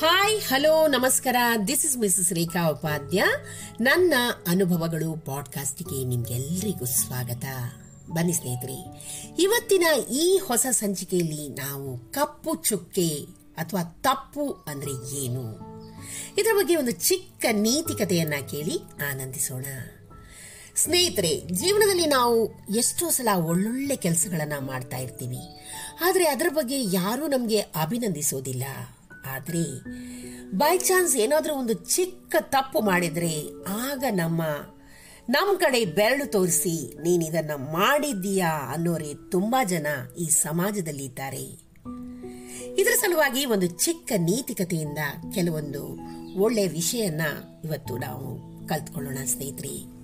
Hello ನಮಸ್ಕಾರ. This is Mrs Rekha Upadhya ನನ್ನ ಅನುಭವಗಳು ಪಾಡ್ಕಾಸ್ಟ್ಗೆ ನಿಮ್ಗೆಲ್ರಿಗೂ ಸ್ವಾಗತ. ಬನ್ನಿ ಸ್ನೇಹಿತರೆ, ಇವತ್ತಿನ ಈ ಹೊಸ ಸಂಚಿಕೆಯಲ್ಲಿ ನಾವು ಕಪ್ಪು ಚುಕ್ಕೆ ಅಥವಾ ತಪ್ಪು ಅಂದ್ರೆ ಏನು? ಇದರ ಬಗ್ಗೆ ಒಂದು ಚಿಕ್ಕ ನೀತಿ ಕಥೆಯನ್ನ ಕೇಳಿ ಆನಂದಿಸೋಣ. ಸ್ನೇಹಿತರೆ, ಜೀವನದಲ್ಲಿ ನಾವು ಎಷ್ಟೋ ಸಲ ಒಳ್ಳೊಳ್ಳೆ ಕೆಲಸಗಳನ್ನ ಮಾಡ್ತಾ ಇರ್ತೀವಿ. ಆದರೆ ಅದರ ಬಗ್ಗೆ ಯಾರೂ ನಮಗೆ ಅಭಿನಂದಿಸೋದಿಲ್ಲ. ಆದರೆ ಬೈ ಚಾನ್ಸ್ ಏನಾದರೂ ಒಂದು ಚಿಕ್ಕ ತಪ್ಪು ಮಾಡಿದರೆ ಆಗ ನಮ್ಮ ನಮ್ಮ ಕಡೆ ಬೆರಳು ತೋರಿಸಿ ನೀನಿದನ್ನು ಮಾಡಿದ್ದೀಯಾ ಅನ್ನೋರೇ ತುಂಬಾ ಜನ ಈ ಸಮಾಜದಲ್ಲಿ ಇದ್ದಾರೆ. ಇದರ ಸಲುವಾಗಿ ಒಂದು ಚಿಕ್ಕ ನೀತಿಕತೆಯಿಂದ ಕೆಲವೊಂದು ಒಳ್ಳೆ ವಿಷಯನ್ನ ಇವತ್ತು ನಾವು ಕಲ್ತ್ಕೊಳ್ಳೋಣ ಸ್ನೇಹಿತರೆ.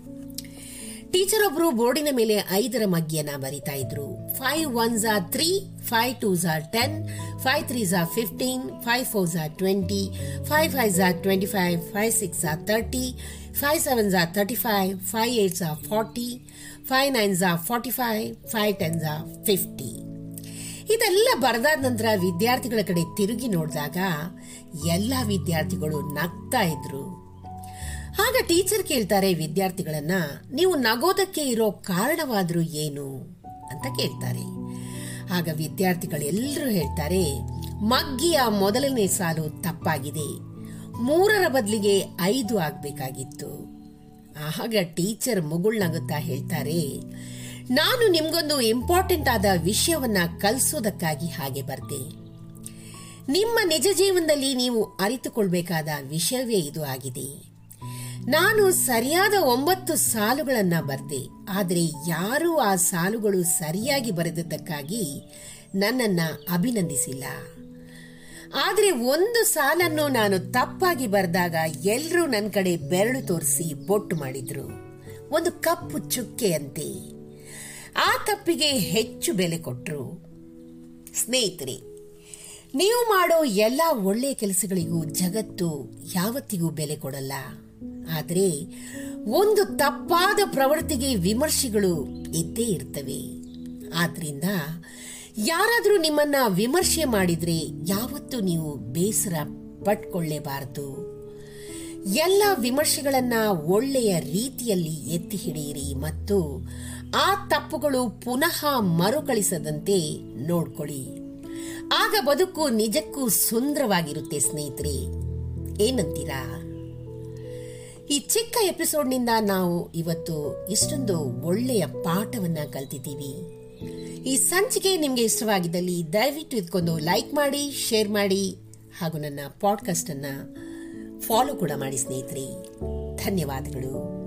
ಟೀಚರ್ ಒಬ್ರು ಬೋರ್ಡಿನ ಮೇಲೆ ಐದರ ಮಗ್ಗಿಯನ್ನ ಬರಿತಾ ಇದ್ರು. ಫೈವ್ ಒನ್ ಝಾ ತ್ರೀ ಫೈವ್ ಟೂ ಝಾ ಟೆನ್ ಫೈವ್ ತ್ರೀ ಝಾ ಫಿಫ್ಟೀನ್ ಫೈವ್ ಫೋರ್ ಝಾ ಟ್ವೆಂಟಿ ಫೈವ್ ಫೈವ್ ಝಾ ಟ್ವೆಂಟಿ ಫೈವ್ ಫೈವ್ ಸಿಕ್ಸ್ ಝಾ ತರ್ಟಿ ಫೈವ್ ಸೆವೆನ್ ಝಾ ತರ್ಟಿ ಫೈವ್ ಫೈವ್ ಏಟ್ ಝಾ forty five nine Jha forty five five ten fifty ಇದೆಲ್ಲ ಬರೆದಾದ ನಂತರ ವಿದ್ಯಾರ್ಥಿಗಳ ಕಡೆ ತಿರುಗಿ ನೋಡಿದಾಗ ಎಲ್ಲ ವಿದ್ಯಾರ್ಥಿಗಳು ನಗ್ತಾ ಇದ್ರು. ಆಗ ಟೀಚರ್ ಕೇಳ್ತಾರೆ ವಿದ್ಯಾರ್ಥಿಗಳನ್ನ, ನೀವು ನಗೋದಕ್ಕೆ ಇರೋ ಕಾರಣವಾದ್ರೂ ಏನು? ಅಂತ ಕೇಳ್ತಾರೆ. ಆಗ ವಿದ್ಯಾರ್ಥಿಗಳೆಲ್ಲರೂ ಹೇಳ್ತಾರೆ, ಮಗ್ಗಿಯ ಮೊದಲನೇ ಸಾಲು ತಪ್ಪಾಗಿದೆ. ಮೂರರ ಬದಲಿಗೆ ಐದು ಆಗ್ಬೇಕಾಗಿತ್ತು. ಆಗ ಟೀಚರ್ ಮುಗುಳ್ನಗುತ್ತಾ ಹೇಳ್ತಾರೆ, ನಾನು ನಿಮ್ಗೊಂದು ಇಂಪಾರ್ಟೆಂಟ್ ಆದ ವಿಷಯವನ್ನ ಕಲಿಸೋದಕ್ಕಾಗಿ ಹಾಗೆ ಬರ್ದೆ. ನಿಮ್ಮ ನಿಜ ಜೀವನದಲ್ಲಿ ನೀವು ಅರಿತುಕೊಳ್ಬೇಕಾದ ವಿಷಯವೇ ಇದು ಆಗಿದೆ. ನಾನು ಸರಿಯಾದ ಒಂಬತ್ತು ಸಾಲುಗಳನ್ನ ಬರೆದೆ, ಆದರೆ ಯಾರೂ ಆ ಸಾಲುಗಳು ಸರಿಯಾಗಿ ಬರೆದದ್ದಕ್ಕಾಗಿ ನನ್ನನ್ನ ಅಭಿನಂದಿಸಿಲ್ಲ. ಆದರೆ ಒಂದು ಸಾಲನ್ನು ನಾನು ತಪ್ಪಾಗಿ ಬರೆದಾಗ ಎಲ್ಲರೂ ನನ್ನ ಕಡೆ ಬೆರಳು ತೋರಿಸಿ ಬೊಟ್ಟು ಮಾಡಿದ್ರು. ಒಂದು ಕಪ್ಪು ಚುಕ್ಕೆಯಂತೆ. ಆ ತಪ್ಪಿಗೆ ಹೆಚ್ಚು ಬೆಲೆ ಕೊಟ್ಟರು ಸ್ನೇಹಿತರೆ, ನೀವು ಮಾಡೋ ಎಲ್ಲ ಒಳ್ಳೆಯ ಕೆಲಸಗಳಿಗೂ ಜಗತ್ತು ಯಾವತ್ತಿಗೂ ಬೆಲೆ ಕೊಡಲ್ಲ. ಆದರೆ ಒಂದು ತಪ್ಪಾದ ಪ್ರವೃತ್ತಿಗೆ ವಿಮರ್ಶೆಗಳು ಇದ್ದೇ ಇರ್ತವೆ. ಆದ್ರಿಂದ ಯಾರಾದರೂ ನಿಮ್ಮನ್ನ ವಿಮರ್ಶೆ ಮಾಡಿದ್ರೆ ಯಾವತ್ತೂ ನೀವು ಬೇಸರ ಪಟ್ಕೊಳ್ಳೇಬಾರದು. ಎಲ್ಲ ವಿಮರ್ಶೆಗಳನ್ನ ಒಳ್ಳೆಯ ರೀತಿಯಲ್ಲಿ ಎತ್ತಿ ಹಿಡಿಯಿರಿ ಮತ್ತು ಆ ತಪ್ಪುಗಳು ಪುನಃ ಮರುಕಳಿಸದಂತೆ ನೋಡ್ಕೊಳ್ಳಿ. ಆಗ ಬದುಕು ನಿಜಕ್ಕೂ ಸುಂದರವಾಗಿರುತ್ತೆ ಸ್ನೇಹಿತರೆ. ಏನಂತೀರಾ? ಈ ಚಿಕ್ಕ ಎಪಿಸೋಡ್ನಿಂದ ನಾವು ಇವತ್ತು ಇಷ್ಟೊಂದು ಒಳ್ಳೆಯ ಪಾಠವನ್ನ ಕಲ್ತಿದ್ದೀವಿ. ಈ ಸಂಚಿಕೆ ನಿಮಗೆ ಇಷ್ಟವಾಗಿದ್ದಲ್ಲಿ ದಯವಿಟ್ಟು ಇದ್ಕೊಂಡು ಲೈಕ್ ಮಾಡಿ, ಶೇರ್ ಮಾಡಿ, ಹಾಗೂ ನನ್ನ ಪಾಡ್ಕಾಸ್ಟ್ ಅನ್ನ ಫಾಲೋ ಕೂಡ ಮಾಡಿ ಸ್ನೇಹಿತರೆ. ಧನ್ಯವಾದಗಳು.